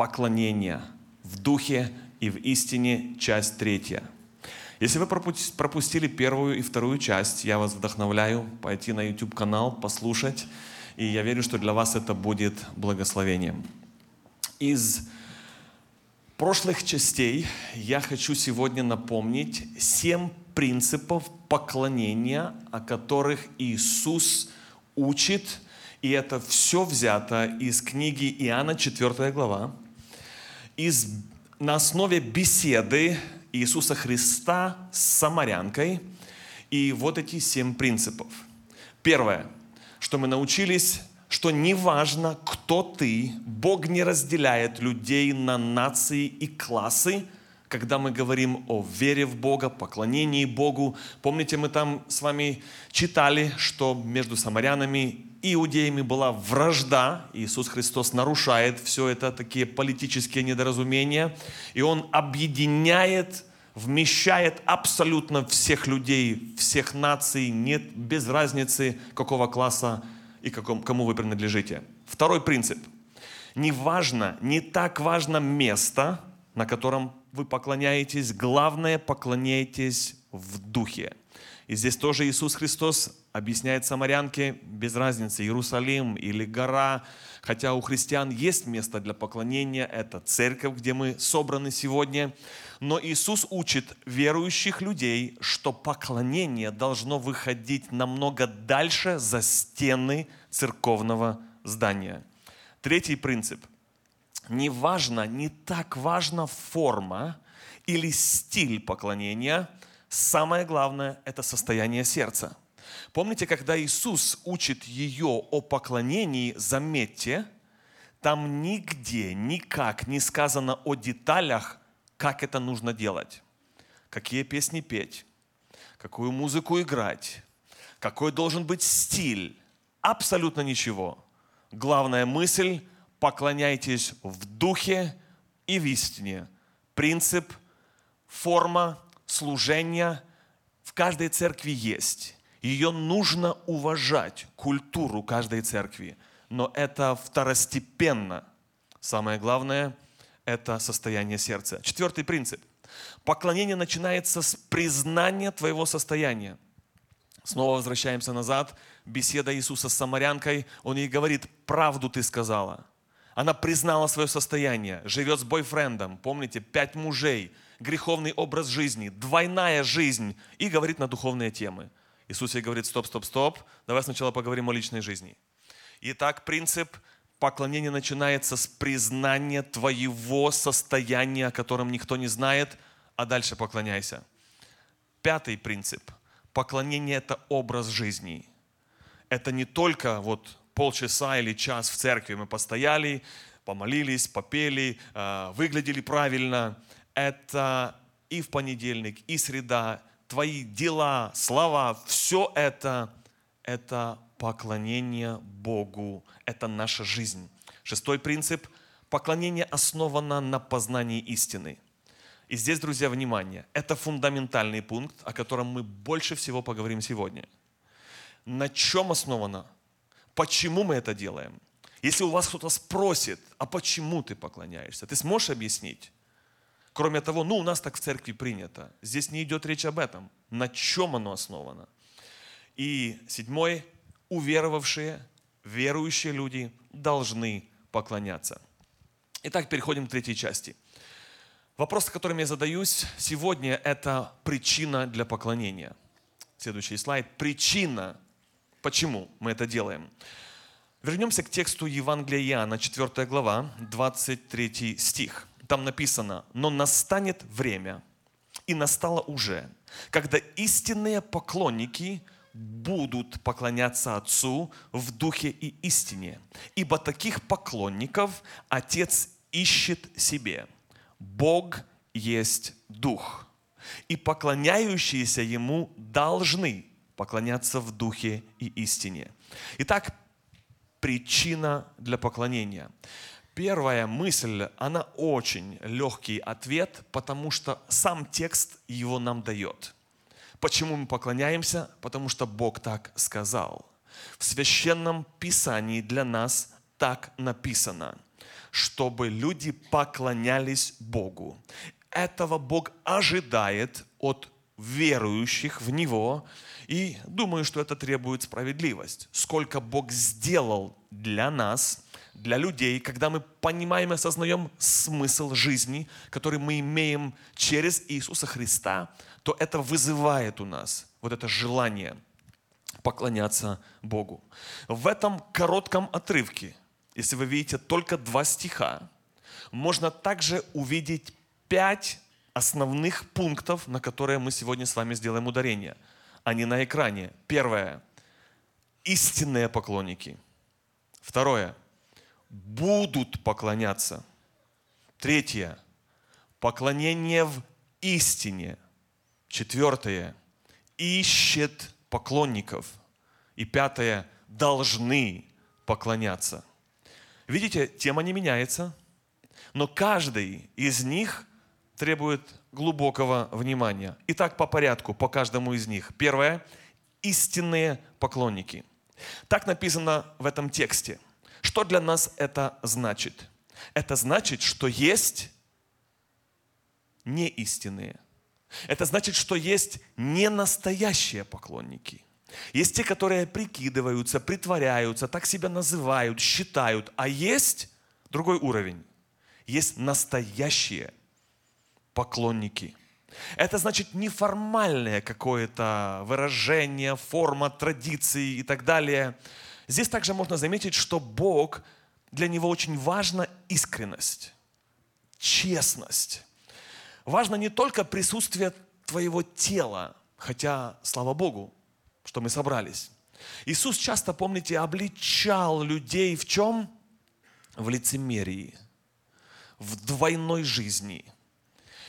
поклонения в духе и в истине, часть третья. Если вы пропустили первую и вторую часть, я вас вдохновляю пойти на YouTube-канал, послушать, и я верю, что для вас это будет благословением. Из прошлых частей я хочу сегодня напомнить семь принципов поклонения, о которых Иисус учит, и это все взято из книги Иоанна, 4 глава, из, на основе беседы Иисуса Христа с самарянкой. И вот эти семь принципов. Первое, что мы научились, что неважно, кто ты, Бог не разделяет людей на нации и классы, когда мы говорим о вере в Бога, поклонении Богу. Помните, мы там с вами читали, что между самарянами иудеями была вражда. Иисус Христос нарушает все это, такие политические недоразумения. И Он объединяет, вмещает абсолютно всех людей, всех наций, нет без разницы, какого класса и какому, кому вы принадлежите. Второй принцип. Не важно, не так важно место, на котором вы поклоняетесь, главное, поклоняйтесь в духе. И здесь тоже Иисус Христос объясняет самарянке, без разницы, Иерусалим или гора, хотя у христиан есть место для поклонения, это церковь, где мы собраны сегодня, но Иисус учит верующих людей, что поклонение должно выходить намного дальше за стены церковного здания. Третий принцип. Не важно, не так важна форма или стиль поклонения – Самое главное – это состояние сердца. Помните, когда Иисус учит ее о поклонении, заметьте, там нигде, никак не сказано о деталях, как это нужно делать. Какие песни петь, какую музыку играть, какой должен быть стиль. Абсолютно ничего. Главная мысль – поклоняйтесь в духе и в истине. Принцип, форма служения в каждой церкви есть. Ее нужно уважать, культуру каждой церкви. Но это второстепенно. Самое главное – это состояние сердца. Четвертый принцип. Поклонение начинается с признания твоего состояния. Снова возвращаемся назад. Беседа Иисуса с самарянкой. Он ей говорит, правду ты сказала. Она признала свое состояние, живет с бойфрендом. Помните, пять мужей – греховный образ жизни, двойная жизнь и говорит на духовные темы. Иисус ей говорит, стоп, стоп, стоп, давай сначала поговорим о личной жизни. Итак, принцип поклонения начинается с признания твоего состояния, о котором никто не знает, а дальше поклоняйся. Пятый принцип. Поклонение – это образ жизни. Это не только вот полчаса или час в церкви мы постояли, помолились, попели, а, выглядели правильно это и в понедельник, и среда, твои дела, слова, все это, это поклонение Богу, это наша жизнь. Шестой принцип – поклонение основано на познании истины. И здесь, друзья, внимание, это фундаментальный пункт, о котором мы больше всего поговорим сегодня. На чем основано? Почему мы это делаем? Если у вас кто-то спросит, а почему ты поклоняешься, ты сможешь объяснить? Кроме того, ну у нас так в церкви принято. Здесь не идет речь об этом. На чем оно основано? И седьмой, уверовавшие, верующие люди должны поклоняться. Итак, переходим к третьей части. Вопрос, которым я задаюсь сегодня, это причина для поклонения. Следующий слайд. Причина, почему мы это делаем. Вернемся к тексту Евангелия Иоанна, 4 глава, 23 стих там написано, но настанет время, и настало уже, когда истинные поклонники будут поклоняться Отцу в духе и истине. Ибо таких поклонников Отец ищет себе. Бог есть Дух. И поклоняющиеся Ему должны поклоняться в духе и истине. Итак, причина для поклонения. Первая мысль, она очень легкий ответ, потому что сам текст его нам дает. Почему мы поклоняемся? Потому что Бог так сказал. В священном писании для нас так написано, чтобы люди поклонялись Богу. Этого Бог ожидает от верующих в Него, и думаю, что это требует справедливость. Сколько Бог сделал для нас, для людей, когда мы понимаем и осознаем смысл жизни, который мы имеем через Иисуса Христа, то это вызывает у нас вот это желание поклоняться Богу. В этом коротком отрывке, если вы видите только два стиха, можно также увидеть пять основных пунктов, на которые мы сегодня с вами сделаем ударение. Они на экране. Первое. Истинные поклонники. Второе. Будут поклоняться. Третье. Поклонение в истине. Четвертое. Ищет поклонников. И пятое. Должны поклоняться. Видите, тема не меняется, но каждый из них требует глубокого внимания. Итак, по порядку, по каждому из них. Первое – истинные поклонники. Так написано в этом тексте. Что для нас это значит? Это значит, что есть неистинные. Это значит, что есть не настоящие поклонники. Есть те, которые прикидываются, притворяются, так себя называют, считают. А есть другой уровень. Есть настоящие поклонники. Это значит неформальное какое-то выражение, форма, традиции и так далее. Здесь также можно заметить, что Бог, для Него очень важна искренность, честность. Важно не только присутствие твоего тела, хотя, слава Богу, что мы собрались. Иисус часто, помните, обличал людей в чем? В лицемерии, в двойной жизни –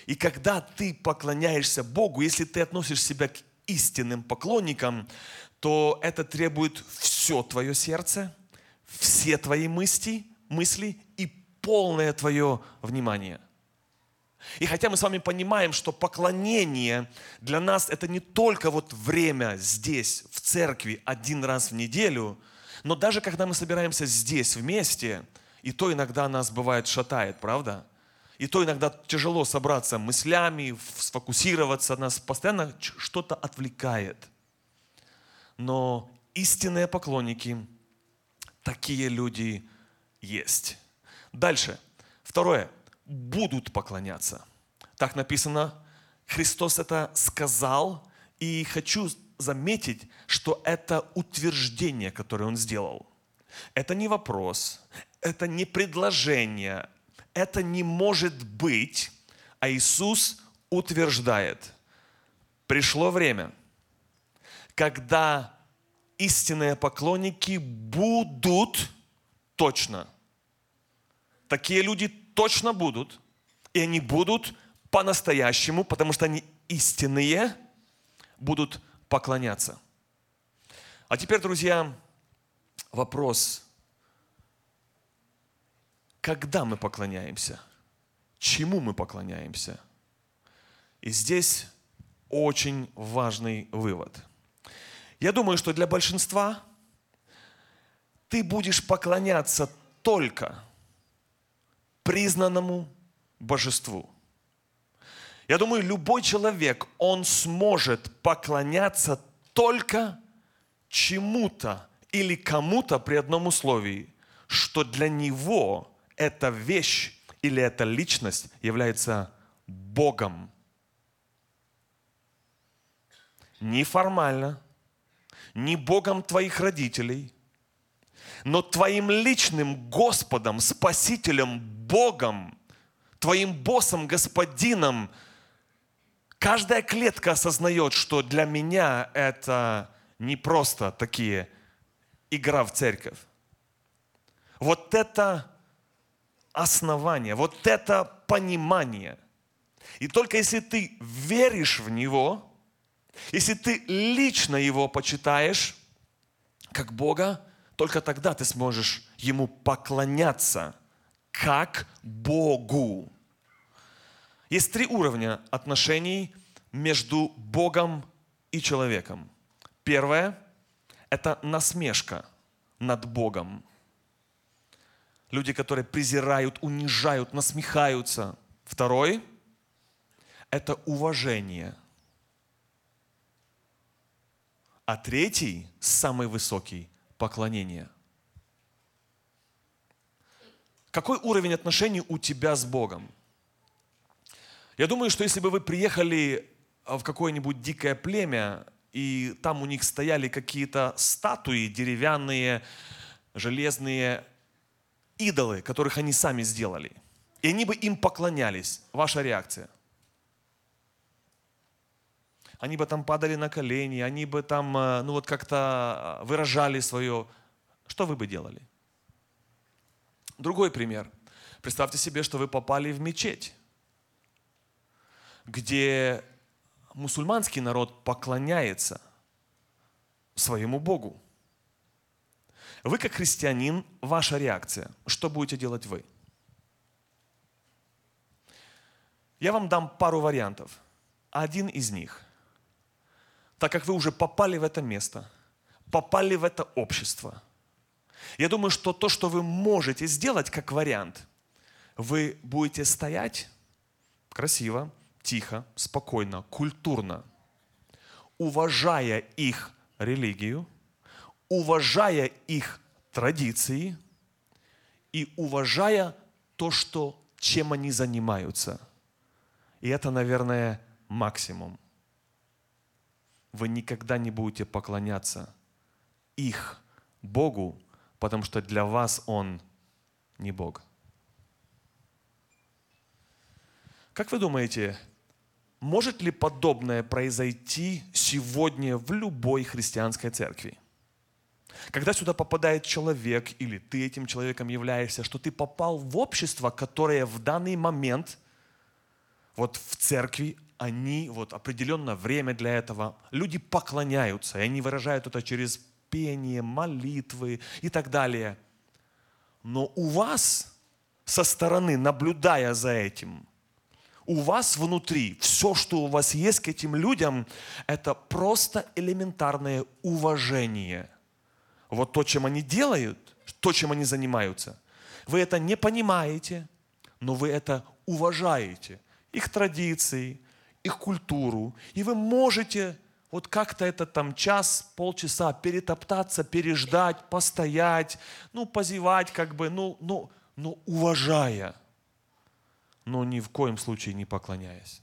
и когда ты поклоняешься Богу, если ты относишь себя к истинным поклонникам, то это требует все твое сердце, все твои мысли, мысли и полное твое внимание. И хотя мы с вами понимаем, что поклонение для нас это не только вот время здесь, в церкви, один раз в неделю, но даже когда мы собираемся здесь вместе, и то иногда нас бывает шатает, правда? И то иногда тяжело собраться мыслями, сфокусироваться, нас постоянно что-то отвлекает. Но истинные поклонники, такие люди есть. Дальше. Второе. Будут поклоняться. Так написано. Христос это сказал. И хочу заметить, что это утверждение, которое Он сделал. Это не вопрос, это не предложение, это не может быть, а Иисус утверждает, пришло время, когда истинные поклонники будут точно. Такие люди точно будут, и они будут по-настоящему, потому что они истинные, будут поклоняться. А теперь, друзья, вопрос – когда мы поклоняемся, чему мы поклоняемся. И здесь очень важный вывод. Я думаю, что для большинства ты будешь поклоняться только признанному божеству. Я думаю, любой человек, он сможет поклоняться только чему-то или кому-то при одном условии, что для него эта вещь или эта личность является Богом. Не формально, не Богом твоих родителей, но твоим личным Господом, Спасителем, Богом, твоим боссом, господином. Каждая клетка осознает, что для меня это не просто такие игра в церковь. Вот это основание, вот это понимание. И только если ты веришь в Него, если ты лично Его почитаешь, как Бога, только тогда ты сможешь Ему поклоняться, как Богу. Есть три уровня отношений между Богом и человеком. Первое – это насмешка над Богом. Люди, которые презирают, унижают, насмехаются. Второй – это уважение. А третий, самый высокий – поклонение. Какой уровень отношений у тебя с Богом? Я думаю, что если бы вы приехали в какое-нибудь дикое племя, и там у них стояли какие-то статуи деревянные, железные, идолы, которых они сами сделали. И они бы им поклонялись. Ваша реакция? Они бы там падали на колени, они бы там, э, ну вот как-то э, выражали свое. Что вы бы делали? Другой пример. Представьте себе, что вы попали в мечеть, где мусульманский народ поклоняется своему Богу. Вы как христианин, ваша реакция. Что будете делать вы? Я вам дам пару вариантов. Один из них. Так как вы уже попали в это место, попали в это общество, я думаю, что то, что вы можете сделать как вариант, вы будете стоять красиво, тихо, спокойно, культурно, уважая их религию – уважая их традиции и уважая то, что, чем они занимаются. И это, наверное, максимум. Вы никогда не будете поклоняться их Богу, потому что для вас Он не Бог. Как вы думаете, может ли подобное произойти сегодня в любой христианской церкви? Когда сюда попадает человек, или ты этим человеком являешься, что ты попал в общество, которое в данный момент, вот в церкви, они, вот определенное время для этого, люди поклоняются, и они выражают это через пение, молитвы и так далее. Но у вас со стороны, наблюдая за этим, у вас внутри все, что у вас есть к этим людям, это просто элементарное уважение – вот то, чем они делают, то, чем они занимаются, вы это не понимаете, но вы это уважаете. Их традиции, их культуру. И вы можете вот как-то это там час, полчаса перетоптаться, переждать, постоять, ну, позевать как бы, ну, ну, ну, уважая, но ни в коем случае не поклоняясь.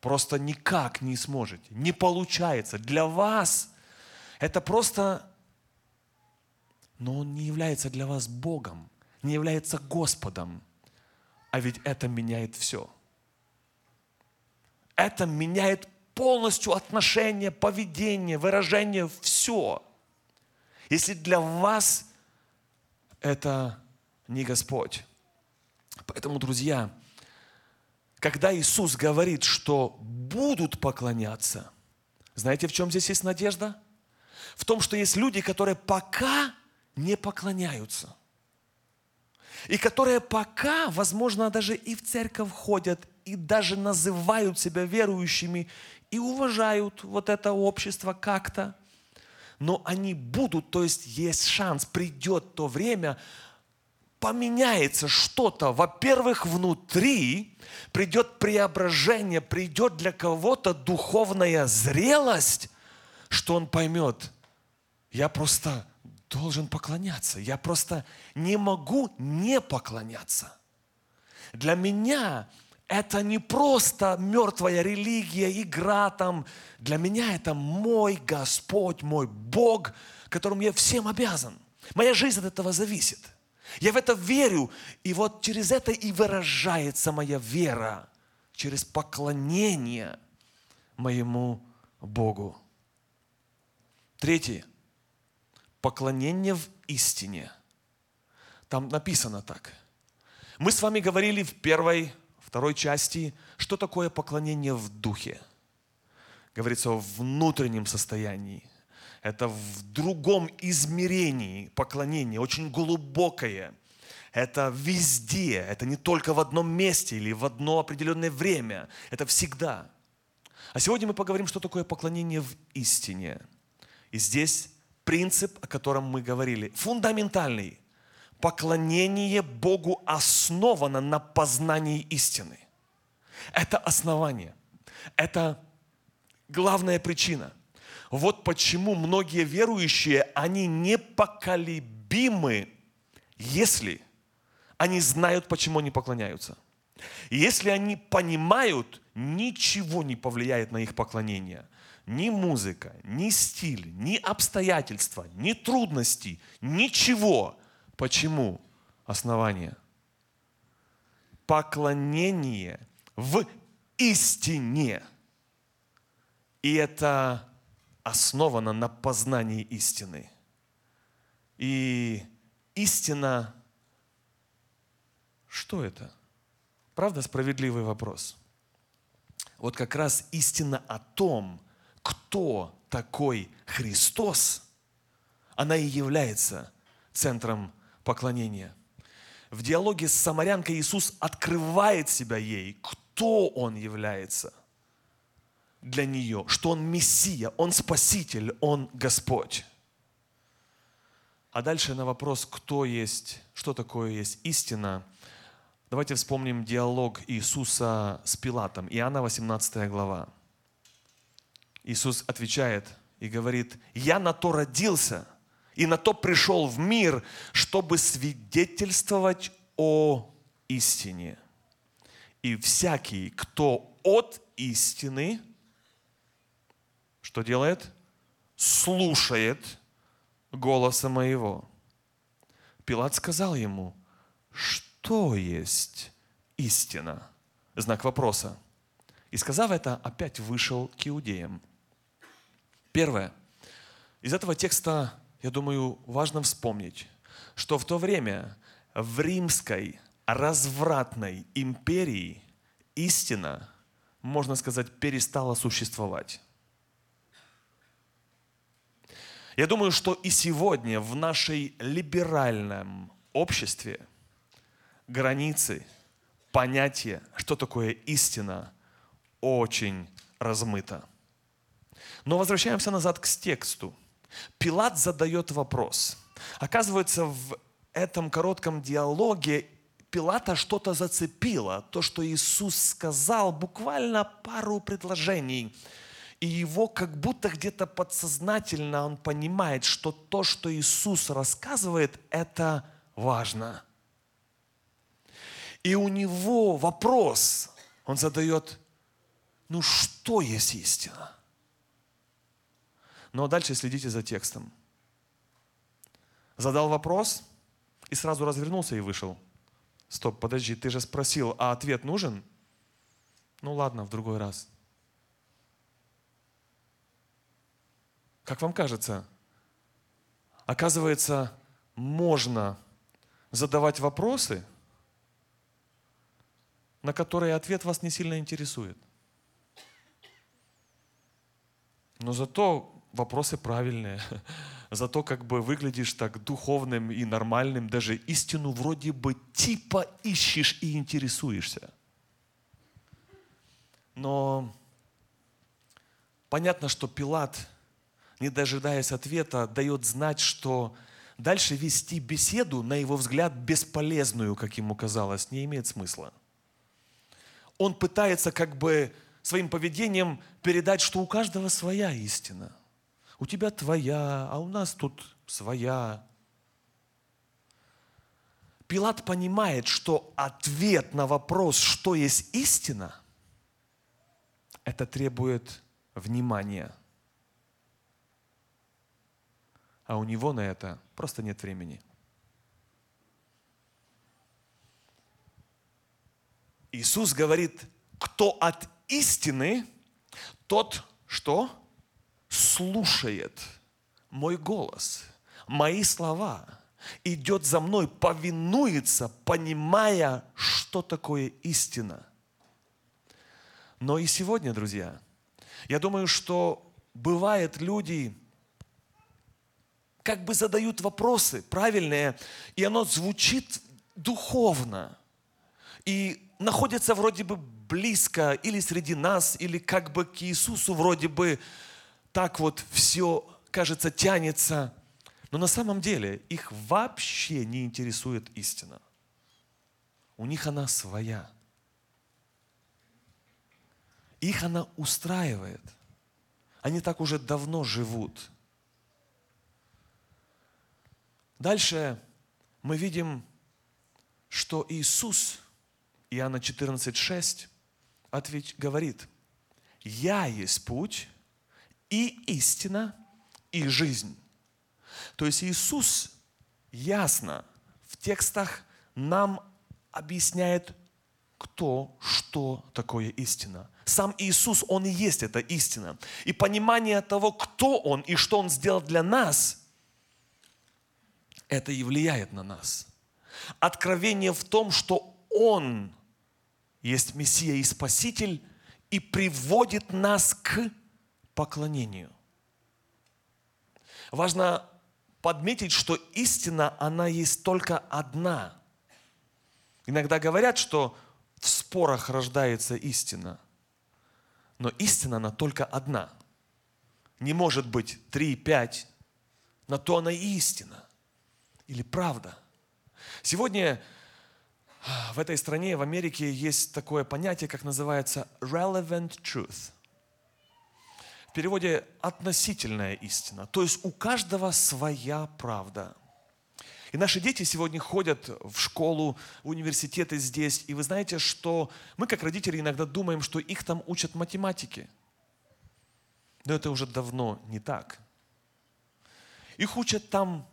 Просто никак не сможете, не получается. Для вас это просто но Он не является для вас Богом, не является Господом. А ведь это меняет все. Это меняет полностью отношение, поведение, выражение, все. Если для вас это не Господь. Поэтому, друзья, когда Иисус говорит, что будут поклоняться, знаете, в чем здесь есть надежда? В том, что есть люди, которые пока не поклоняются. И которые пока, возможно, даже и в церковь ходят, и даже называют себя верующими, и уважают вот это общество как-то, но они будут, то есть есть шанс, придет то время, поменяется что-то. Во-первых, внутри придет преображение, придет для кого-то духовная зрелость, что он поймет, я просто должен поклоняться. Я просто не могу не поклоняться. Для меня это не просто мертвая религия, игра там. Для меня это мой Господь, мой Бог, которому я всем обязан. Моя жизнь от этого зависит. Я в это верю, и вот через это и выражается моя вера, через поклонение моему Богу. Третье – поклонение в истине. Там написано так. Мы с вами говорили в первой, второй части, что такое поклонение в духе. Говорится о внутреннем состоянии. Это в другом измерении поклонение, очень глубокое. Это везде, это не только в одном месте или в одно определенное время. Это всегда. А сегодня мы поговорим, что такое поклонение в истине. И здесь принцип, о котором мы говорили, фундаментальный. Поклонение Богу основано на познании истины. Это основание. Это главная причина. Вот почему многие верующие, они непоколебимы, если они знают, почему они поклоняются. Если они понимают, ничего не повлияет на их поклонение. Ни музыка, ни стиль, ни обстоятельства, ни трудности, ничего. Почему? Основание. Поклонение в истине. И это основано на познании истины. И истина, что это? Правда, справедливый вопрос. Вот как раз истина о том, кто такой Христос, она и является центром поклонения. В диалоге с самарянкой Иисус открывает себя ей, кто Он является для нее, что Он Мессия, Он Спаситель, Он Господь. А дальше на вопрос, кто есть, что такое есть истина – Давайте вспомним диалог Иисуса с Пилатом. Иоанна 18 глава. Иисус отвечает и говорит, «Я на то родился и на то пришел в мир, чтобы свидетельствовать о истине. И всякий, кто от истины, что делает? Слушает голоса моего». Пилат сказал ему, что есть истина? Знак вопроса. И сказав это, опять вышел к иудеям. Первое. Из этого текста, я думаю, важно вспомнить, что в то время в римской развратной империи истина, можно сказать, перестала существовать. Я думаю, что и сегодня в нашей либеральном обществе – границы, понятие, что такое истина, очень размыто. Но возвращаемся назад к тексту. Пилат задает вопрос. Оказывается, в этом коротком диалоге Пилата что-то зацепило. То, что Иисус сказал, буквально пару предложений. И его как будто где-то подсознательно он понимает, что то, что Иисус рассказывает, это важно. И у него вопрос, он задает, ну что есть истина? Но дальше следите за текстом. Задал вопрос и сразу развернулся и вышел. Стоп, подожди, ты же спросил, а ответ нужен? Ну ладно, в другой раз. Как вам кажется, оказывается, можно задавать вопросы – на которые ответ вас не сильно интересует. Но зато вопросы правильные. Зато как бы выглядишь так духовным и нормальным, даже истину вроде бы типа ищешь и интересуешься. Но понятно, что Пилат, не дожидаясь ответа, дает знать, что дальше вести беседу, на его взгляд, бесполезную, как ему казалось, не имеет смысла он пытается как бы своим поведением передать, что у каждого своя истина. У тебя твоя, а у нас тут своя. Пилат понимает, что ответ на вопрос, что есть истина, это требует внимания. А у него на это просто нет времени. Иисус говорит, кто от истины, тот что? Слушает мой голос, мои слова, идет за мной, повинуется, понимая, что такое истина. Но и сегодня, друзья, я думаю, что бывает люди, как бы задают вопросы правильные, и оно звучит духовно. И находятся вроде бы близко или среди нас, или как бы к Иисусу вроде бы так вот все, кажется, тянется. Но на самом деле их вообще не интересует истина. У них она своя. Их она устраивает. Они так уже давно живут. Дальше мы видим, что Иисус, Иоанна 14,6, ответ, говорит, «Я есть путь и истина и жизнь». То есть Иисус ясно в текстах нам объясняет, кто, что такое истина. Сам Иисус, Он и есть эта истина. И понимание того, кто Он и что Он сделал для нас, это и влияет на нас. Откровение в том, что Он есть Мессия и Спаситель, и приводит нас к поклонению. Важно подметить, что истина, она есть только одна. Иногда говорят, что в спорах рождается истина. Но истина, она только одна. Не может быть три, пять. На то она и истина. Или правда. Сегодня а, в этой стране, в Америке, есть такое понятие, как называется relevant truth. Переводе относительная истина. То есть у каждого своя правда. И наши дети сегодня ходят в школу, университеты здесь. И вы знаете, что мы, как родители, иногда думаем, что их там учат математике. Но это уже давно не так. Их учат там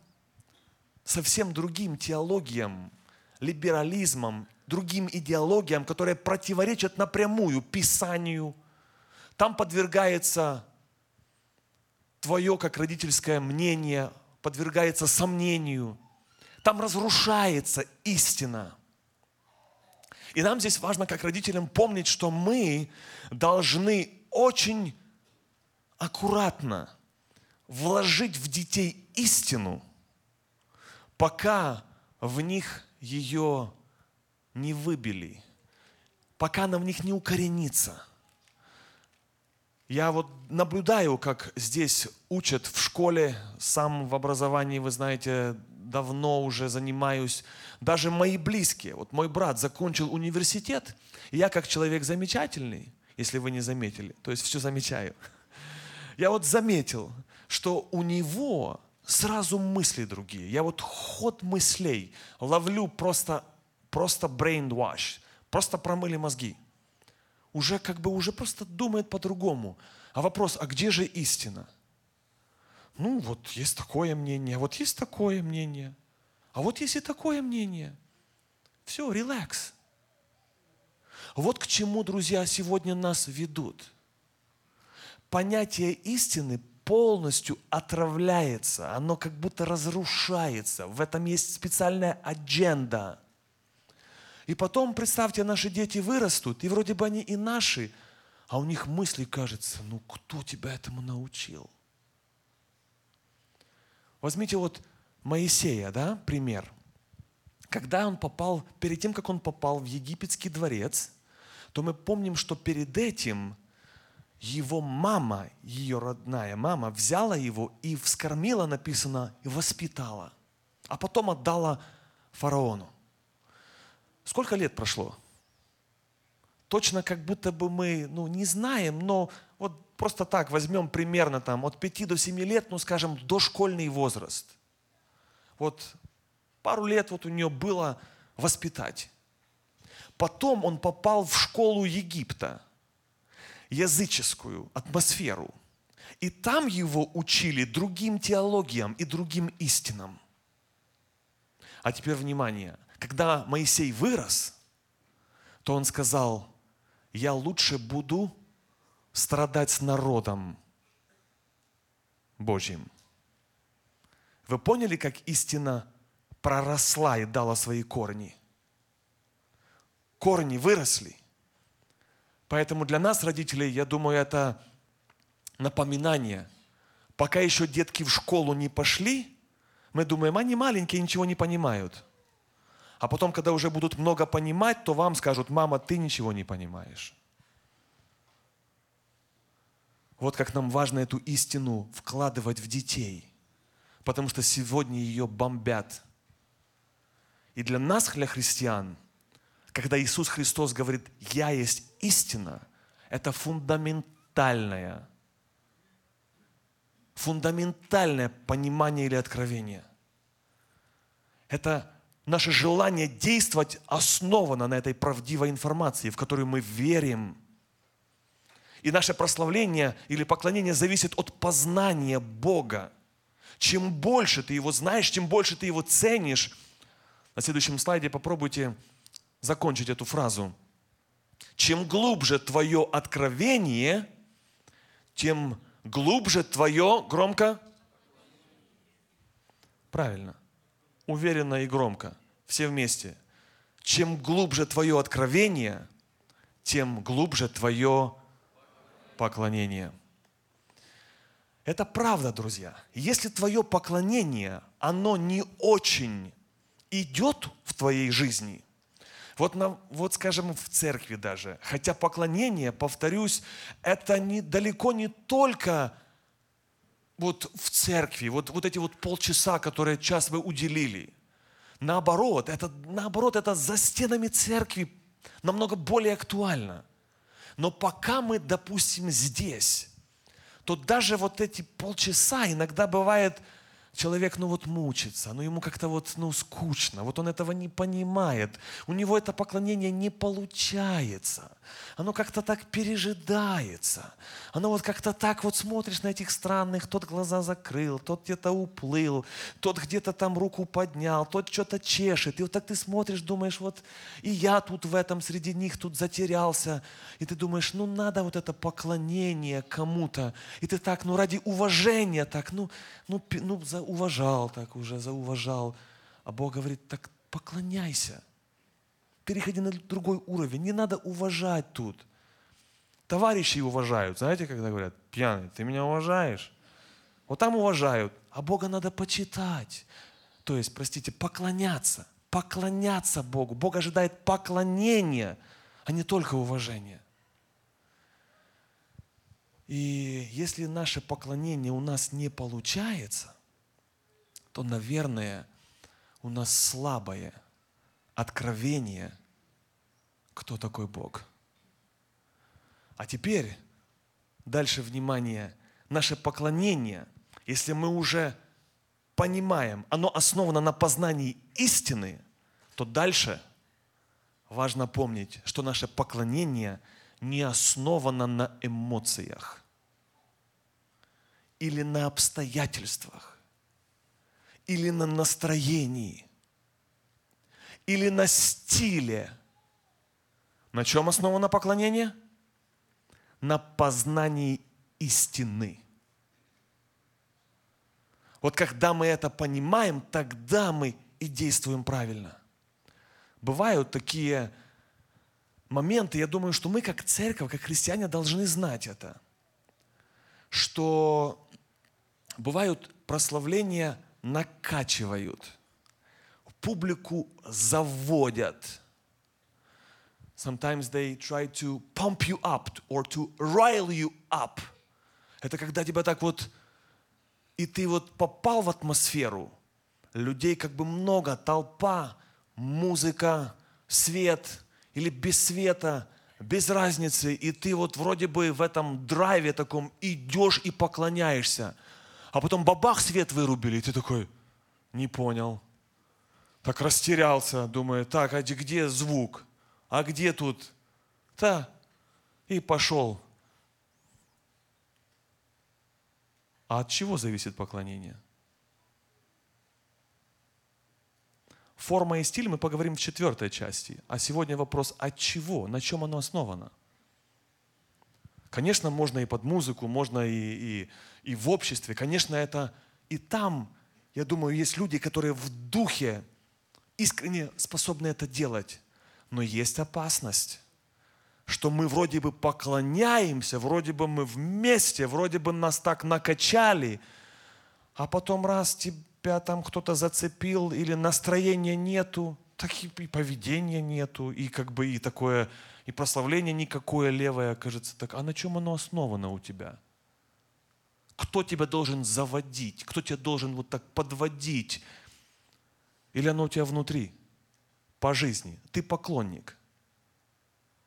совсем другим теологиям, либерализмом, другим идеологиям, которые противоречат напрямую Писанию. Там подвергается твое, как родительское мнение, подвергается сомнению. Там разрушается истина. И нам здесь важно, как родителям, помнить, что мы должны очень аккуратно вложить в детей истину, пока в них ее не выбили, пока она в них не укоренится. Я вот наблюдаю, как здесь учат в школе, сам в образовании, вы знаете, давно уже занимаюсь. Даже мои близкие, вот мой брат закончил университет, и я как человек замечательный, если вы не заметили, то есть все замечаю. Я вот заметил, что у него сразу мысли другие. Я вот ход мыслей ловлю просто, просто brainwash, просто промыли мозги. Уже как бы уже просто думает по-другому. А вопрос, а где же истина? Ну, вот есть такое мнение, вот есть такое мнение, а вот есть и такое мнение. Все, релакс. Вот к чему, друзья, сегодня нас ведут. Понятие истины полностью отравляется, оно как будто разрушается. В этом есть специальная адженда. И потом, представьте, наши дети вырастут, и вроде бы они и наши, а у них мысли, кажется, ну кто тебя этому научил? Возьмите вот Моисея, да, пример. Когда он попал, перед тем, как он попал в египетский дворец, то мы помним, что перед этим его мама, ее родная мама, взяла его и вскормила, написано, и воспитала, а потом отдала фараону. Сколько лет прошло? Точно как будто бы мы ну, не знаем, но вот просто так возьмем примерно там от 5 до 7 лет, ну скажем, дошкольный возраст. Вот пару лет вот у нее было воспитать. Потом он попал в школу Египта – языческую атмосферу. И там его учили другим теологиям и другим истинам. А теперь внимание. Когда Моисей вырос, то он сказал, я лучше буду страдать с народом Божьим. Вы поняли, как истина проросла и дала свои корни? Корни выросли – Поэтому для нас, родителей, я думаю, это напоминание. Пока еще детки в школу не пошли, мы думаем, они маленькие, ничего не понимают. А потом, когда уже будут много понимать, то вам скажут, мама, ты ничего не понимаешь. Вот как нам важно эту истину вкладывать в детей. потому что сегодня ее бомбят. И для нас, для христиан, когда Иисус Христос говорит «Я есть истина», это фундаментальное, фундаментальное понимание или откровение. Это наше желание действовать основано на этой правдивой информации, в которую мы верим. И наше прославление или поклонение зависит от познания Бога. Чем больше ты Его знаешь, чем больше ты Его ценишь. На следующем слайде попробуйте закончить эту фразу. Чем глубже твое откровение, тем глубже твое, громко, правильно, уверенно и громко, все вместе. Чем глубже твое откровение, тем глубже твое поклонение. Это правда, друзья. Если твое поклонение, оно не очень идет в твоей жизни, вот, на, вот скажем, в церкви даже. Хотя поклонение, повторюсь, это не, далеко не только вот в церкви, вот, вот эти вот полчаса, которые час вы уделили. Наоборот, это, наоборот, это за стенами церкви намного более актуально. Но пока мы, допустим, здесь, то даже вот эти полчаса иногда бывает – человек, ну вот мучится, ну ему как-то вот, ну скучно, вот он этого не понимает, у него это поклонение не получается, оно как-то так пережидается, оно вот как-то так вот смотришь на этих странных, тот глаза закрыл, тот где-то уплыл, тот где-то там руку поднял, тот что-то чешет, и вот так ты смотришь, думаешь, вот и я тут в этом среди них тут затерялся, и ты думаешь, ну надо вот это поклонение кому-то, и ты так, ну ради уважения так, ну, ну, ну за зауважал так уже, зауважал. А Бог говорит, так поклоняйся. Переходи на другой уровень. Не надо уважать тут. Товарищи уважают. Знаете, когда говорят, пьяный, ты меня уважаешь? Вот там уважают. А Бога надо почитать. То есть, простите, поклоняться. Поклоняться Богу. Бог ожидает поклонения, а не только уважения. И если наше поклонение у нас не получается, то, наверное, у нас слабое откровение, кто такой Бог. А теперь, дальше внимание, наше поклонение, если мы уже понимаем, оно основано на познании истины, то дальше важно помнить, что наше поклонение не основано на эмоциях или на обстоятельствах или на настроении, или на стиле. На чем основано поклонение? На познании истины. Вот когда мы это понимаем, тогда мы и действуем правильно. Бывают такие моменты, я думаю, что мы как церковь, как христиане должны знать это, что бывают прославления накачивают, публику заводят. Sometimes they try to pump you up or to rile you up. Это когда тебя так вот, и ты вот попал в атмосферу, людей как бы много, толпа, музыка, свет или без света, без разницы, и ты вот вроде бы в этом драйве таком идешь и поклоняешься – а потом бабах, свет вырубили, и ты такой, не понял. Так растерялся, думаю, так, а где звук? А где тут? Да, и пошел. А от чего зависит поклонение? Форма и стиль мы поговорим в четвертой части. А сегодня вопрос, от чего, на чем оно основано? Конечно, можно и под музыку, можно и, и, и в обществе. Конечно, это и там, я думаю, есть люди, которые в духе искренне способны это делать. Но есть опасность, что мы вроде бы поклоняемся, вроде бы мы вместе, вроде бы нас так накачали, а потом раз тебя там кто-то зацепил или настроения нету, так и поведения нету, и как бы и такое и прославление никакое левое, кажется, так, а на чем оно основано у тебя? кто тебя должен заводить, кто тебя должен вот так подводить. Или оно у тебя внутри, по жизни. Ты поклонник.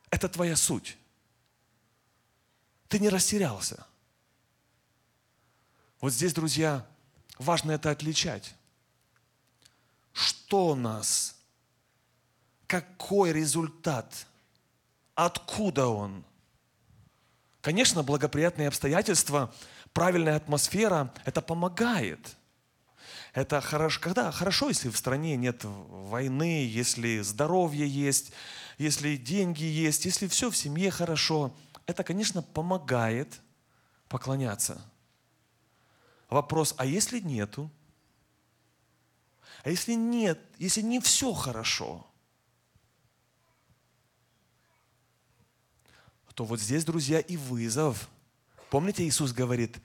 Это твоя суть. Ты не растерялся. Вот здесь, друзья, важно это отличать. Что у нас? Какой результат? Откуда он? Конечно, благоприятные обстоятельства, правильная атмосфера, это помогает. Это хорошо, когда хорошо, если в стране нет войны, если здоровье есть, если деньги есть, если все в семье хорошо. Это, конечно, помогает поклоняться. Вопрос, а если нету? А если нет, если не все хорошо, то вот здесь, друзья, и вызов. Помните, Иисус говорит,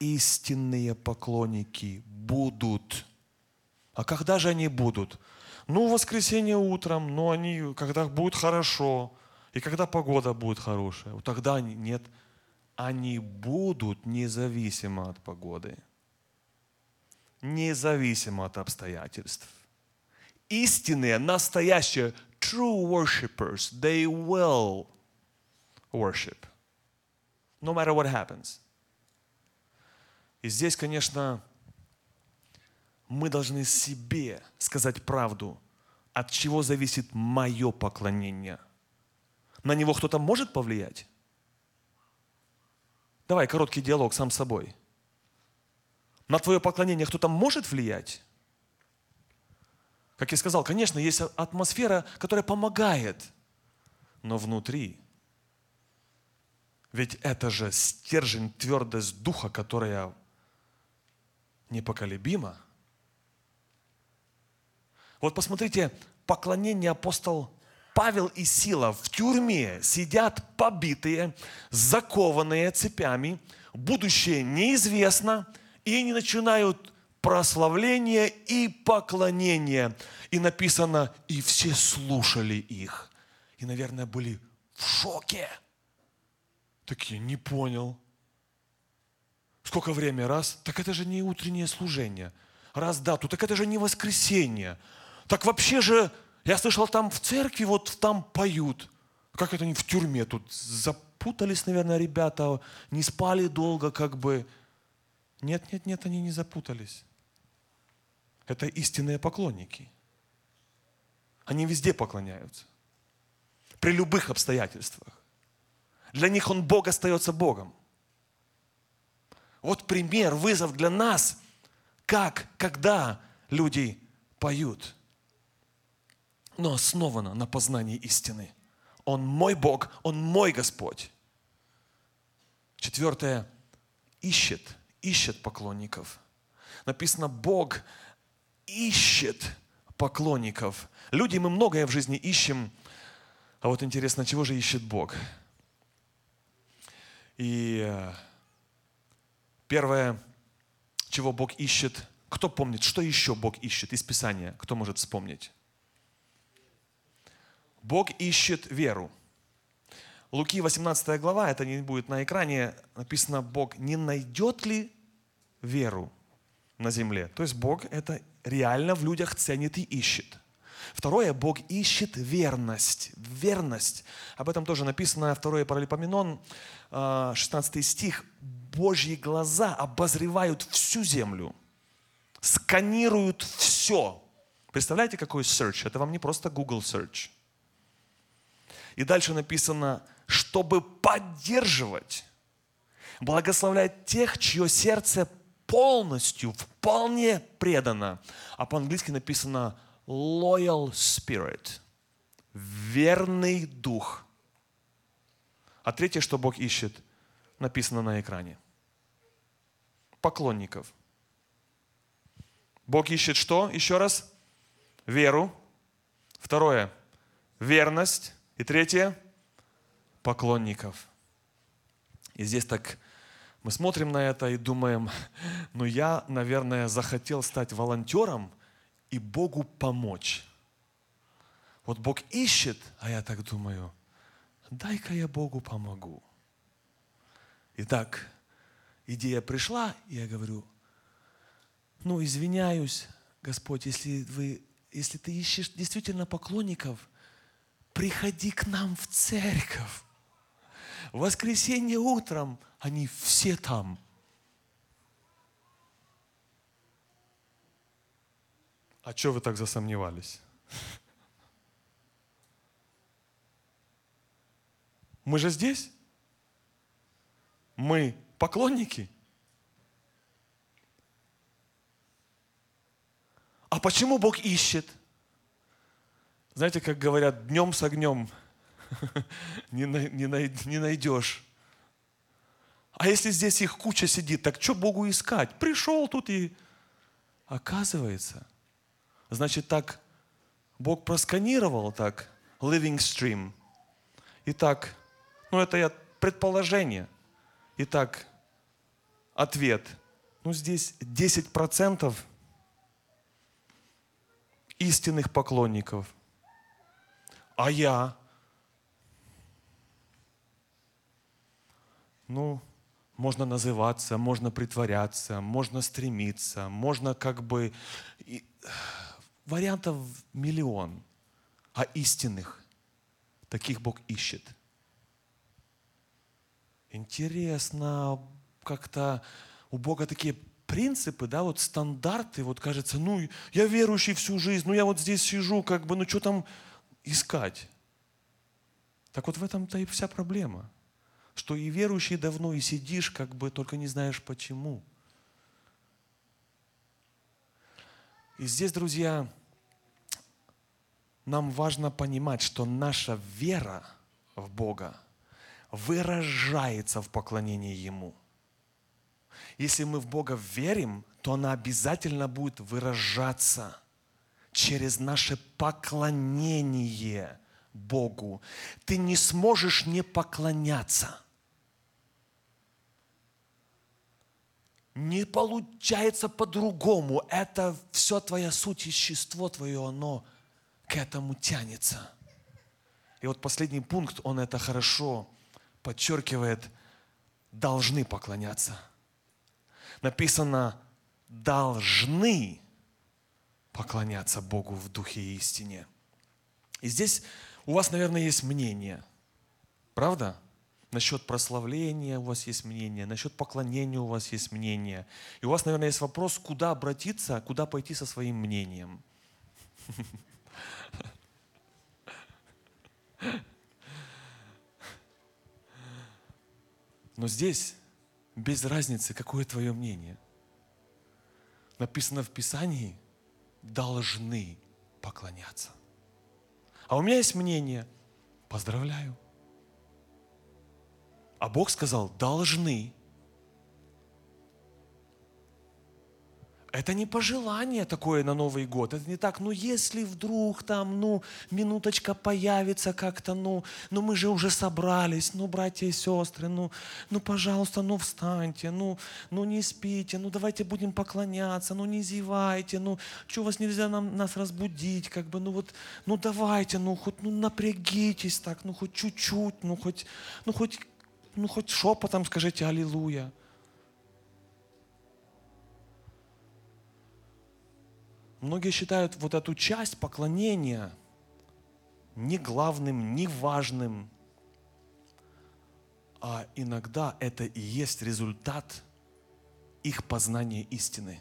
истинные поклонники будут. А когда же они будут? Ну, в воскресенье утром, но они, когда будет хорошо, и когда погода будет хорошая, вот тогда они, нет, они будут независимо от погоды, независимо от обстоятельств. Истинные, настоящие, true worshippers, they will worship. No matter what happens. И здесь, конечно, мы должны себе сказать правду, от чего зависит мое поклонение. На него кто-то может повлиять? Давай короткий диалог сам с собой. На твое поклонение кто-то может влиять? Как я сказал, конечно, есть атмосфера, которая помогает, но внутри ведь это же стержень, твердость духа, которая непоколебима. Вот посмотрите, поклонение апостол Павел и Сила в тюрьме сидят побитые, закованные цепями, будущее неизвестно, и они начинают прославление и поклонение. И написано, и все слушали их. И, наверное, были в шоке. Такие, не понял. Сколько время? Раз. Так это же не утреннее служение. Раз дату. Так это же не воскресенье. Так вообще же, я слышал, там в церкви вот там поют. Как это они в тюрьме тут? Запутались, наверное, ребята, не спали долго как бы. Нет, нет, нет, они не запутались. Это истинные поклонники. Они везде поклоняются. При любых обстоятельствах. Для них он Бог остается Богом. Вот пример, вызов для нас, как, когда люди поют. Но основано на познании истины. Он мой Бог, Он мой Господь. Четвертое. Ищет, ищет поклонников. Написано, Бог ищет поклонников. Люди, мы многое в жизни ищем, а вот интересно, чего же ищет Бог? И э, первое, чего Бог ищет, кто помнит, что еще Бог ищет из Писания? Кто может вспомнить? Бог ищет веру. Луки 18 глава, это не будет на экране, написано, Бог не найдет ли веру на земле? То есть Бог это реально в людях ценит и ищет. Второе, Бог ищет верность. Верность. Об этом тоже написано, второе Паралипоменон, 16 а, стих. Божьи глаза обозревают всю землю, сканируют все. Представляете, какой search? Это вам не просто Google search. И дальше написано, чтобы поддерживать, благословлять тех, чье сердце полностью, вполне предано. А по-английски написано loyal spirit, верный дух. А третье, что Бог ищет, написано на экране. Поклонников. Бог ищет что? Еще раз. Веру. Второе. Верность. И третье. Поклонников. И здесь так мы смотрим на это и думаем, ну я, наверное, захотел стать волонтером – и Богу помочь. Вот Бог ищет, а я так думаю, дай-ка я Богу помогу. Итак, идея пришла, и я говорю, ну, извиняюсь, Господь, если, вы, если ты ищешь действительно поклонников, приходи к нам в церковь. В воскресенье утром они все там. А что вы так засомневались? Мы же здесь. Мы поклонники. А почему Бог ищет? Знаете, как говорят, днем с огнем не, не, найдешь. А если здесь их куча сидит, так что Богу искать? Пришел тут и... Оказывается, значит так, Бог просканировал так, living stream. И так, ну это я предположение. Итак, ответ. Ну здесь 10% истинных поклонников. А я? Ну, можно называться, можно притворяться, можно стремиться, можно как бы... Вариантов миллион, а истинных таких Бог ищет. Интересно, как-то у Бога такие принципы, да, вот стандарты, вот кажется, ну, я верующий всю жизнь, ну, я вот здесь сижу, как бы, ну, что там искать? Так вот в этом-то и вся проблема, что и верующий давно, и сидишь, как бы, только не знаешь почему. И здесь, друзья, нам важно понимать, что наша вера в Бога выражается в поклонении Ему – если мы в Бога верим, то она обязательно будет выражаться через наше поклонение Богу. Ты не сможешь не поклоняться. Не получается по-другому. Это все твоя суть, естество твое, оно к этому тянется. И вот последний пункт, он это хорошо подчеркивает, должны поклоняться – написано «должны поклоняться Богу в духе и истине». И здесь у вас, наверное, есть мнение. Правда? Насчет прославления у вас есть мнение, насчет поклонения у вас есть мнение. И у вас, наверное, есть вопрос, куда обратиться, куда пойти со своим мнением. Но здесь без разницы, какое твое мнение. Написано в Писании, должны поклоняться. А у меня есть мнение, поздравляю. А Бог сказал, должны. Это не пожелание такое на Новый год. Это не так, ну если вдруг там, ну, минуточка появится как-то, ну, ну мы же уже собрались, ну, братья и сестры, ну, ну, пожалуйста, ну, встаньте, ну, ну, не спите, ну, давайте будем поклоняться, ну, не зевайте, ну, что вас нельзя нам, нас разбудить, как бы, ну, вот, ну, давайте, ну, хоть, ну, напрягитесь так, ну, хоть чуть-чуть, ну, хоть, ну, хоть, ну, хоть шепотом скажите «Аллилуйя». Многие считают вот эту часть поклонения не главным, не важным. А иногда это и есть результат их познания истины.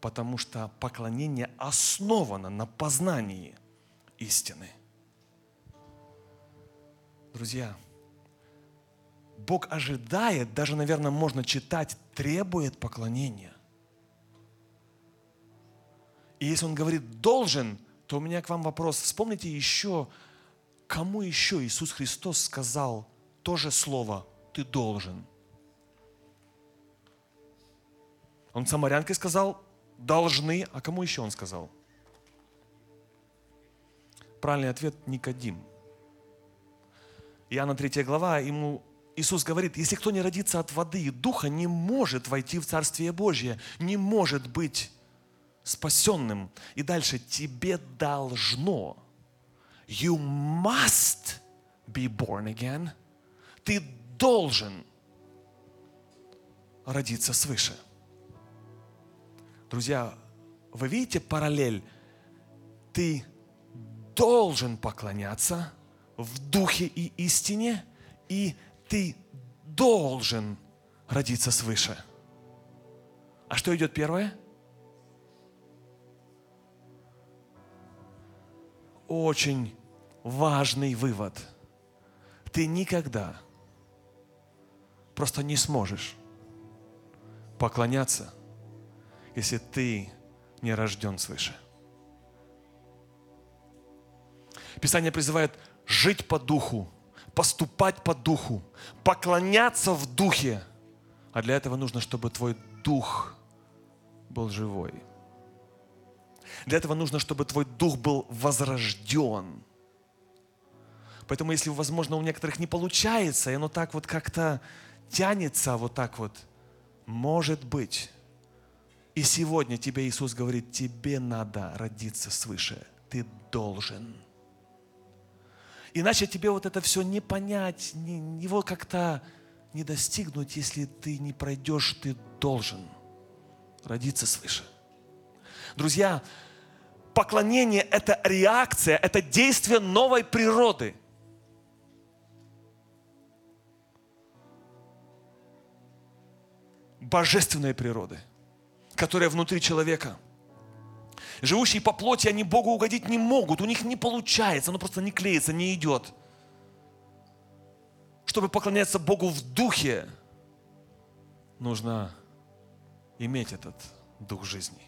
Потому что поклонение основано на познании истины. Друзья, Бог ожидает, даже, наверное, можно читать, требует поклонения. И если он говорит «должен», то у меня к вам вопрос. Вспомните еще, кому еще Иисус Христос сказал то же слово «ты должен». Он самарянке сказал «должны», а кому еще он сказал? Правильный ответ – Никодим. Иоанна 3 глава, ему Иисус говорит, если кто не родится от воды и духа, не может войти в Царствие Божье, не может быть спасенным. И дальше тебе должно. You must be born again. Ты должен родиться свыше. Друзья, вы видите параллель? Ты должен поклоняться в духе и истине, и ты должен родиться свыше. А что идет первое? Очень важный вывод. Ты никогда просто не сможешь поклоняться, если ты не рожден свыше. Писание призывает жить по духу, поступать по духу, поклоняться в духе. А для этого нужно, чтобы твой дух был живой. Для этого нужно, чтобы твой дух был возрожден. Поэтому, если, возможно, у некоторых не получается, и оно так вот как-то тянется, вот так вот, может быть. И сегодня тебе Иисус говорит, тебе надо родиться свыше. Ты должен. Иначе тебе вот это все не понять, не, его как-то не достигнуть, если ты не пройдешь, ты должен родиться свыше. Друзья, поклонение – это реакция, это действие новой природы. Божественной природы, которая внутри человека – Живущие по плоти, они Богу угодить не могут, у них не получается, оно просто не клеится, не идет. Чтобы поклоняться Богу в духе, нужно иметь этот дух жизни.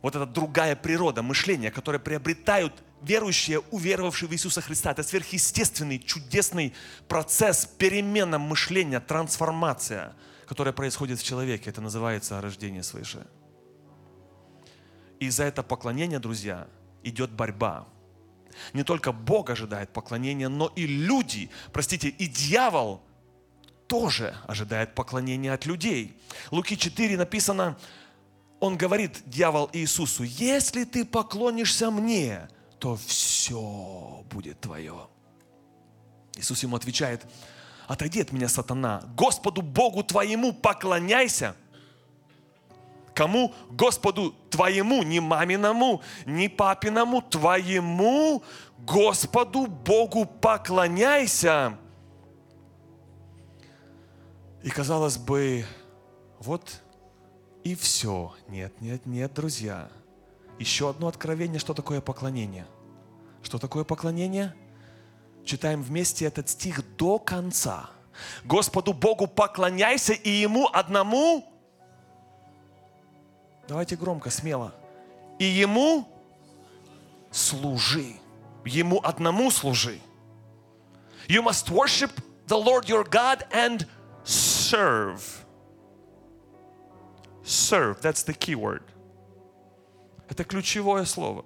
Вот эта другая природа мышления, которая приобретают верующие, уверовавшие в Иисуса Христа. Это сверхъестественный, чудесный процесс, перемена мышления, трансформация, которая происходит в человеке. Это называется рождение свыше. И за это поклонение, друзья, идет борьба. Не только Бог ожидает поклонения, но и люди, простите, и дьявол тоже ожидает поклонения от людей. Луки 4 написано, он говорит, дьявол Иисусу, если ты поклонишься мне, то все будет твое. Иисус ему отвечает, отойди от меня, сатана, Господу Богу твоему поклоняйся – Кому? Господу твоему, не маминому, не папиному, твоему Господу Богу поклоняйся. И казалось бы, вот и все. Нет, нет, нет, друзья. Еще одно откровение, что такое поклонение. Что такое поклонение? Читаем вместе этот стих до конца. Господу Богу поклоняйся и Ему одному Давайте громко, смело. И Ему служи. Ему одному служи. You must worship the Lord your God and serve. Serve, that's the key word. Это ключевое слово.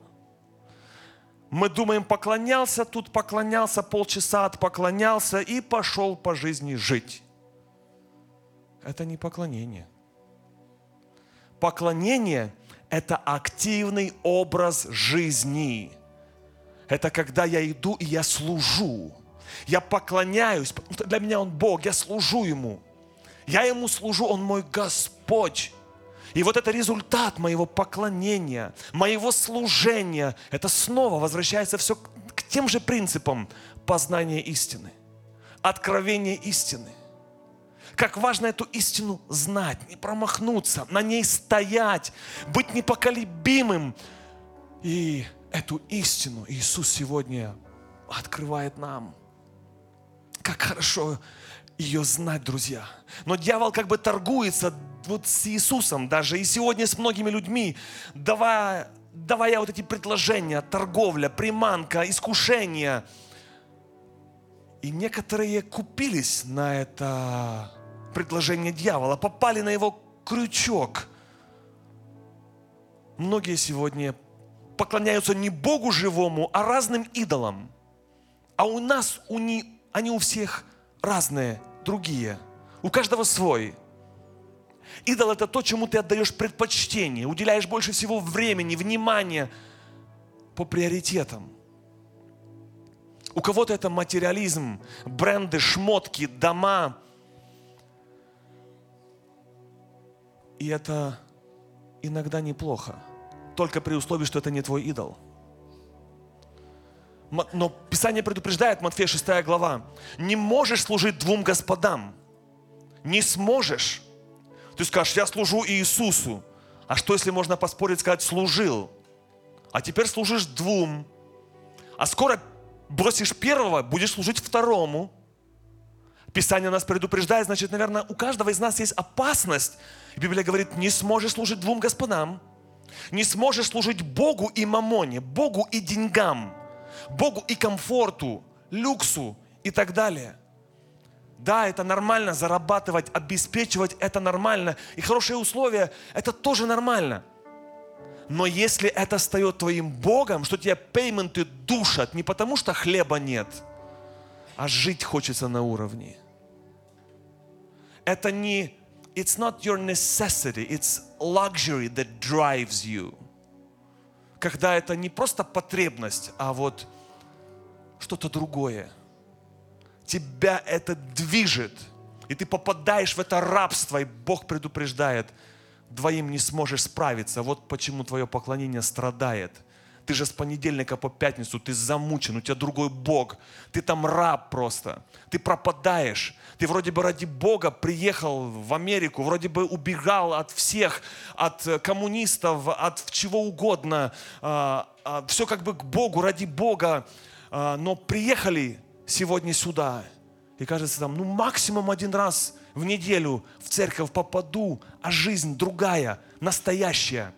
Мы думаем, поклонялся, тут поклонялся, полчаса отпоклонялся и пошел по жизни жить. Это не поклонение. Поклонение – это активный образ жизни. Это когда я иду и я служу. Я поклоняюсь, что для меня Он Бог, я служу Ему. Я Ему служу, Он мой Господь. И вот это результат моего поклонения, моего служения. Это снова возвращается все к тем же принципам познания истины, откровения истины – как важно эту истину знать, не промахнуться, на ней стоять, быть непоколебимым. И эту истину Иисус сегодня открывает нам. Как хорошо ее знать, друзья. Но дьявол как бы торгуется вот с Иисусом даже и сегодня с многими людьми, давая, давая вот эти предложения, торговля, приманка, искушение. И некоторые купились на это предложение дьявола, попали на его крючок. Многие сегодня поклоняются не Богу живому, а разным идолам. А у нас, у не, они у всех разные, другие. У каждого свой. Идол это то, чему ты отдаешь предпочтение, уделяешь больше всего времени, внимания по приоритетам. У кого-то это материализм, бренды, шмотки, дома, И это иногда неплохо. Только при условии, что это не твой идол. Но Писание предупреждает, Матфея 6 глава, не можешь служить двум господам. Не сможешь. Ты скажешь, я служу Иисусу. А что, если можно поспорить, сказать, служил? А теперь служишь двум. А скоро бросишь первого, будешь служить второму. Писание нас предупреждает, значит, наверное, у каждого из нас есть опасность. Библия говорит, не сможешь служить двум господам. Не сможешь служить Богу и мамоне, Богу и деньгам, Богу и комфорту, люксу и так далее. Да, это нормально, зарабатывать, обеспечивать, это нормально. И хорошие условия, это тоже нормально. Но если это стает твоим Богом, что тебя пейменты душат, не потому что хлеба нет, а жить хочется на уровне. Это не it's not your necessity, it's luxury that drives you. Когда это не просто потребность, а вот что-то другое. Тебя это движет, и ты попадаешь в это рабство, и Бог предупреждает, двоим не сможешь справиться. Вот почему твое поклонение страдает – ты же с понедельника по пятницу, ты замучен, у тебя другой Бог. Ты там раб просто. Ты пропадаешь. Ты вроде бы ради Бога приехал в Америку, вроде бы убегал от всех, от коммунистов, от чего угодно. А, а, Все как бы к Богу, ради Бога. А, но приехали сегодня сюда. И кажется, там, ну максимум один раз в неделю в церковь попаду, а жизнь другая, настоящая.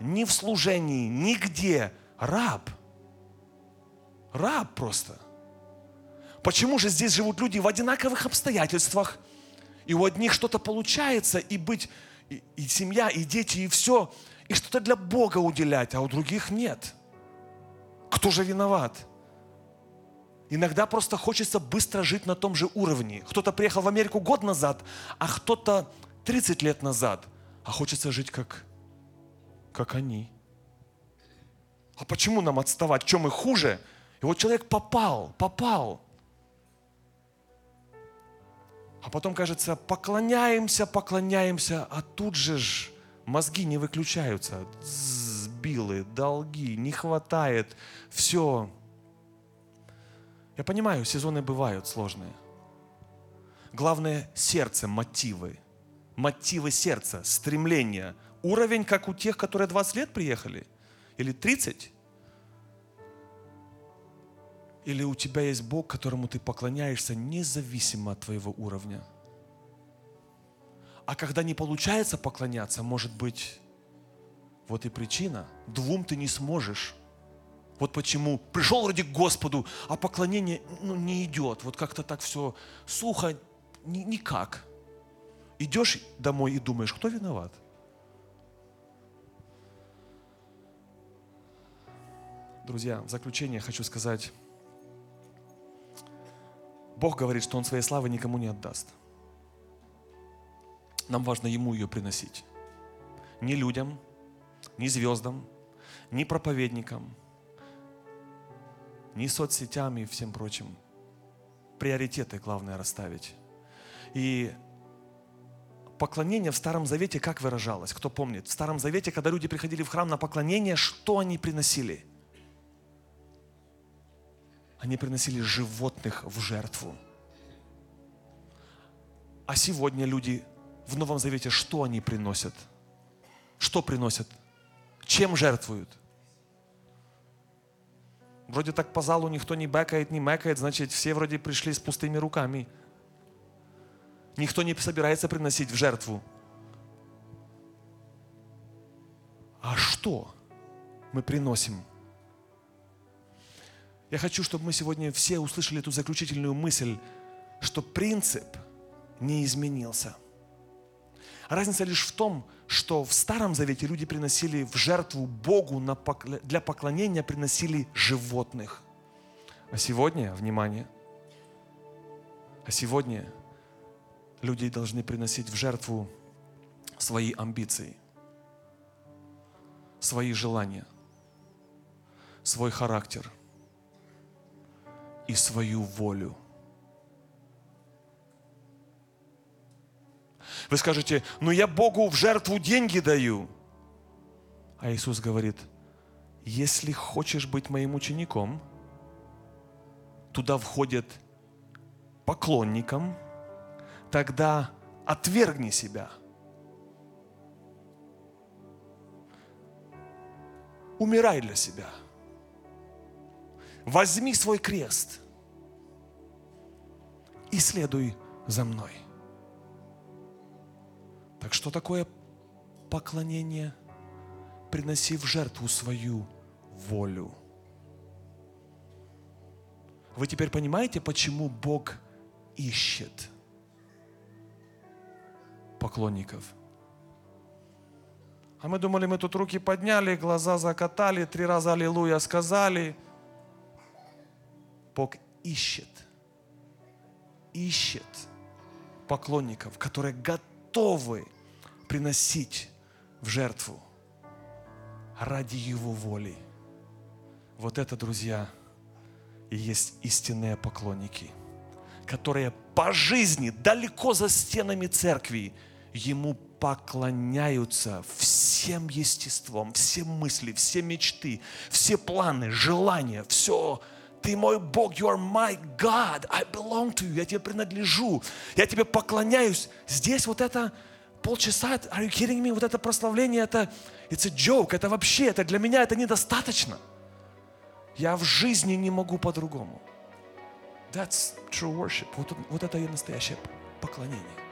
Ни в служении, нигде раб. Раб просто. Почему же здесь живут люди в одинаковых обстоятельствах? И у одних что-то получается, и быть, и, и семья, и дети, и все, и что-то для Бога уделять, а у других нет. Кто же виноват? Иногда просто хочется быстро жить на том же уровне. Кто-то приехал в Америку год назад, а кто-то 30 лет назад, а хочется жить как, как они. А почему нам отставать? Чем мы хуже? И вот человек попал, попал. А потом, кажется, поклоняемся, поклоняемся, а тут же ж мозги не выключаются. Сбилы, долги, не хватает, все. Я понимаю, сезоны бывают сложные. Главное – сердце, мотивы. Мотивы сердца, стремления. Уровень, как у тех, которые 20 лет приехали – или 30? Или у тебя есть Бог, которому ты поклоняешься независимо от твоего уровня? А когда не получается поклоняться, может быть, вот и причина. Двум ты не сможешь. Вот почему пришел к Господу, а поклонение ну, не идет. Вот как-то так все сухо, ни, никак. Идешь домой и думаешь, кто виноват? Друзья, в заключение хочу сказать, Бог говорит, что Он своей славы никому не отдаст. Нам важно Ему ее приносить. Ни людям, ни звездам, ни проповедникам, ни соцсетям и всем прочим. Приоритеты главное расставить. И поклонение в Старом Завете как выражалось? Кто помнит? В Старом Завете, когда люди приходили в храм на поклонение, что они приносили? Они приносили животных в жертву. А сегодня люди в Новом Завете что они приносят? Что приносят? Чем жертвуют? Вроде так по залу никто не бэкает, не мэкает, значит, все вроде пришли с пустыми руками. Никто не собирается приносить в жертву. А что мы приносим? Я хочу, чтобы мы сегодня все услышали эту заключительную мысль, что принцип не изменился. Разница лишь в том, что в Старом Завете люди приносили в жертву Богу для поклонения, приносили животных. А сегодня, внимание, а сегодня люди должны приносить в жертву свои амбиции, свои желания, свой характер – и свою волю. Вы скажете, ну я Богу в жертву деньги даю. А Иисус говорит, если хочешь быть моим учеником, туда входит поклонником, тогда отвергни себя. Умирай для себя. Возьми свой крест и следуй за мной. Так что такое поклонение? Приноси в жертву свою волю. Вы теперь понимаете, почему Бог ищет поклонников? А мы думали, мы тут руки подняли, глаза закатали, три раза аллилуйя сказали. Бог ищет, ищет поклонников, которые готовы приносить в жертву ради Его воли. Вот это, друзья, и есть истинные поклонники, которые по жизни, далеко за стенами церкви, Ему поклоняются всем естеством, все мысли, все мечты, все планы, желания, все. Ты мой Бог, you are my God, I belong to you, я тебе принадлежу, я тебе поклоняюсь. Здесь вот это полчаса, are you kidding me? Вот это прославление, это it's a joke, это вообще, это для меня это недостаточно. Я в жизни не могу по-другому. That's true worship. Вот, вот это и настоящее поклонение.